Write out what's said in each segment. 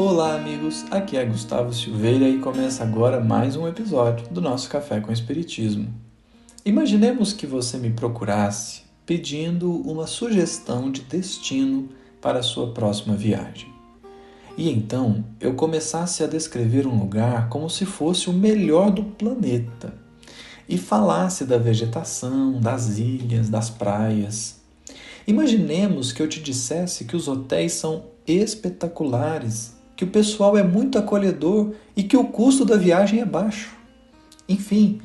Olá, amigos. Aqui é Gustavo Silveira e começa agora mais um episódio do nosso Café com Espiritismo. Imaginemos que você me procurasse pedindo uma sugestão de destino para a sua próxima viagem. E então eu começasse a descrever um lugar como se fosse o melhor do planeta e falasse da vegetação, das ilhas, das praias. Imaginemos que eu te dissesse que os hotéis são espetaculares que o pessoal é muito acolhedor e que o custo da viagem é baixo. Enfim,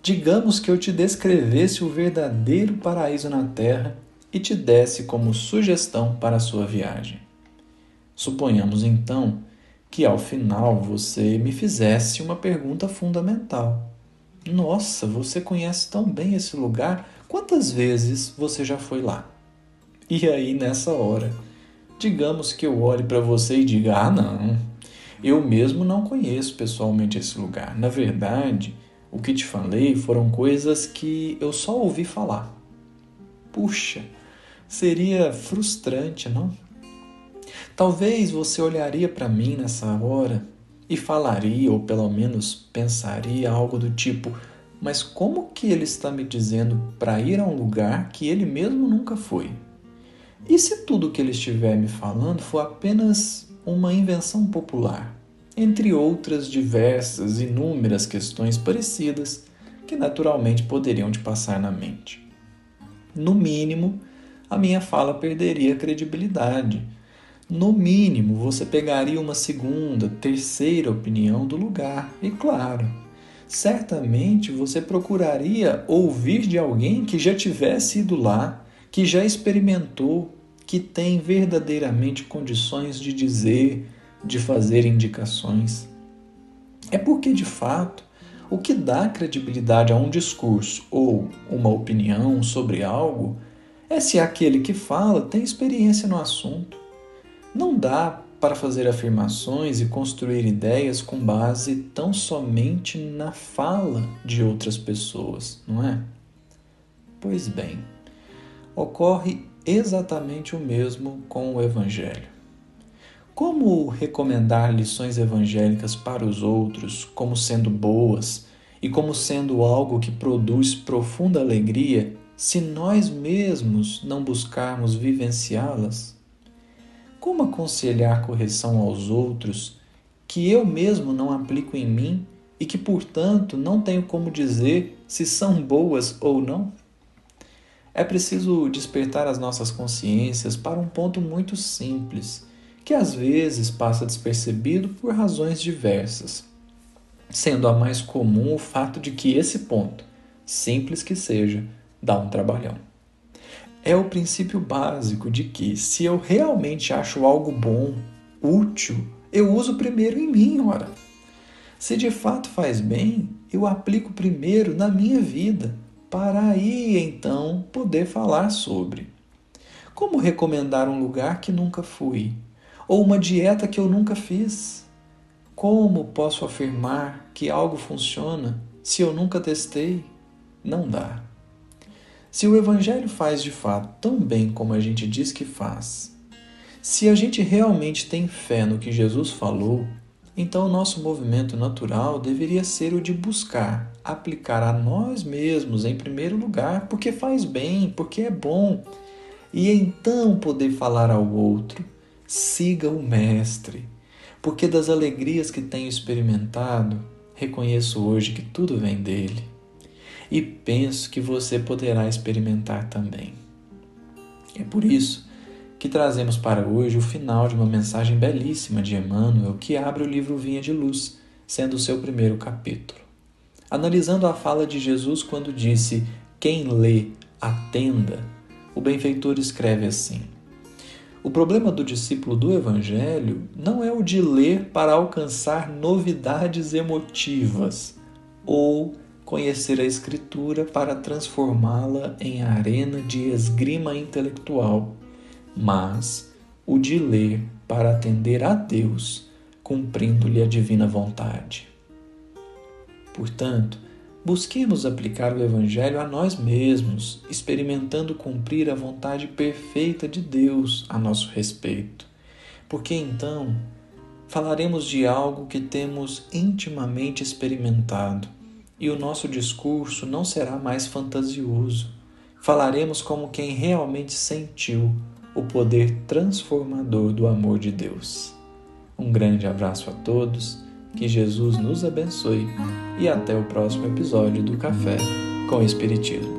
digamos que eu te descrevesse o verdadeiro paraíso na Terra e te desse como sugestão para a sua viagem. Suponhamos então que ao final você me fizesse uma pergunta fundamental. Nossa, você conhece tão bem esse lugar, quantas vezes você já foi lá? E aí, nessa hora, Digamos que eu olhe para você e diga: ah, não, eu mesmo não conheço pessoalmente esse lugar. Na verdade, o que te falei foram coisas que eu só ouvi falar. Puxa, seria frustrante, não? Talvez você olharia para mim nessa hora e falaria, ou pelo menos pensaria algo do tipo: mas como que ele está me dizendo para ir a um lugar que ele mesmo nunca foi? E se tudo que ele estiver me falando for apenas uma invenção popular, entre outras diversas, inúmeras questões parecidas que naturalmente poderiam te passar na mente? No mínimo, a minha fala perderia credibilidade. No mínimo, você pegaria uma segunda, terceira opinião do lugar, e claro, certamente você procuraria ouvir de alguém que já tivesse ido lá, que já experimentou, que tem verdadeiramente condições de dizer, de fazer indicações. É porque, de fato, o que dá credibilidade a um discurso ou uma opinião sobre algo é se aquele que fala tem experiência no assunto. Não dá para fazer afirmações e construir ideias com base tão somente na fala de outras pessoas, não é? Pois bem, ocorre exatamente o mesmo com o Evangelho. Como recomendar lições evangélicas para os outros como sendo boas e como sendo algo que produz profunda alegria se nós mesmos não buscarmos vivenciá-las? Como aconselhar correção aos outros que eu mesmo não aplico em mim e que, portanto, não tenho como dizer se são boas ou não? É preciso despertar as nossas consciências para um ponto muito simples, que às vezes passa despercebido por razões diversas, sendo a mais comum o fato de que esse ponto, simples que seja, dá um trabalhão. É o princípio básico de que, se eu realmente acho algo bom, útil, eu uso primeiro em mim, ora. Se de fato faz bem, eu aplico primeiro na minha vida para aí então poder falar sobre. Como recomendar um lugar que nunca fui? Ou uma dieta que eu nunca fiz? Como posso afirmar que algo funciona se eu nunca testei? Não dá. Se o Evangelho faz de fato tão bem como a gente diz que faz, se a gente realmente tem fé no que Jesus falou, então, o nosso movimento natural deveria ser o de buscar aplicar a nós mesmos em primeiro lugar, porque faz bem, porque é bom, e então poder falar ao outro: siga o Mestre, porque das alegrias que tenho experimentado, reconheço hoje que tudo vem dele, e penso que você poderá experimentar também. É por isso que trazemos para hoje o final de uma mensagem belíssima de Emmanuel que abre o livro Vinha de Luz, sendo o seu primeiro capítulo. Analisando a fala de Jesus quando disse: Quem lê, atenda, o benfeitor escreve assim: O problema do discípulo do Evangelho não é o de ler para alcançar novidades emotivas ou conhecer a Escritura para transformá-la em arena de esgrima intelectual mas o de ler para atender a Deus, cumprindo-lhe a divina vontade. Portanto, busquemos aplicar o Evangelho a nós mesmos, experimentando cumprir a vontade perfeita de Deus a nosso respeito, porque então falaremos de algo que temos intimamente experimentado e o nosso discurso não será mais fantasioso. Falaremos como quem realmente sentiu o poder transformador do amor de Deus. Um grande abraço a todos, que Jesus nos abençoe e até o próximo episódio do Café com Espiritismo.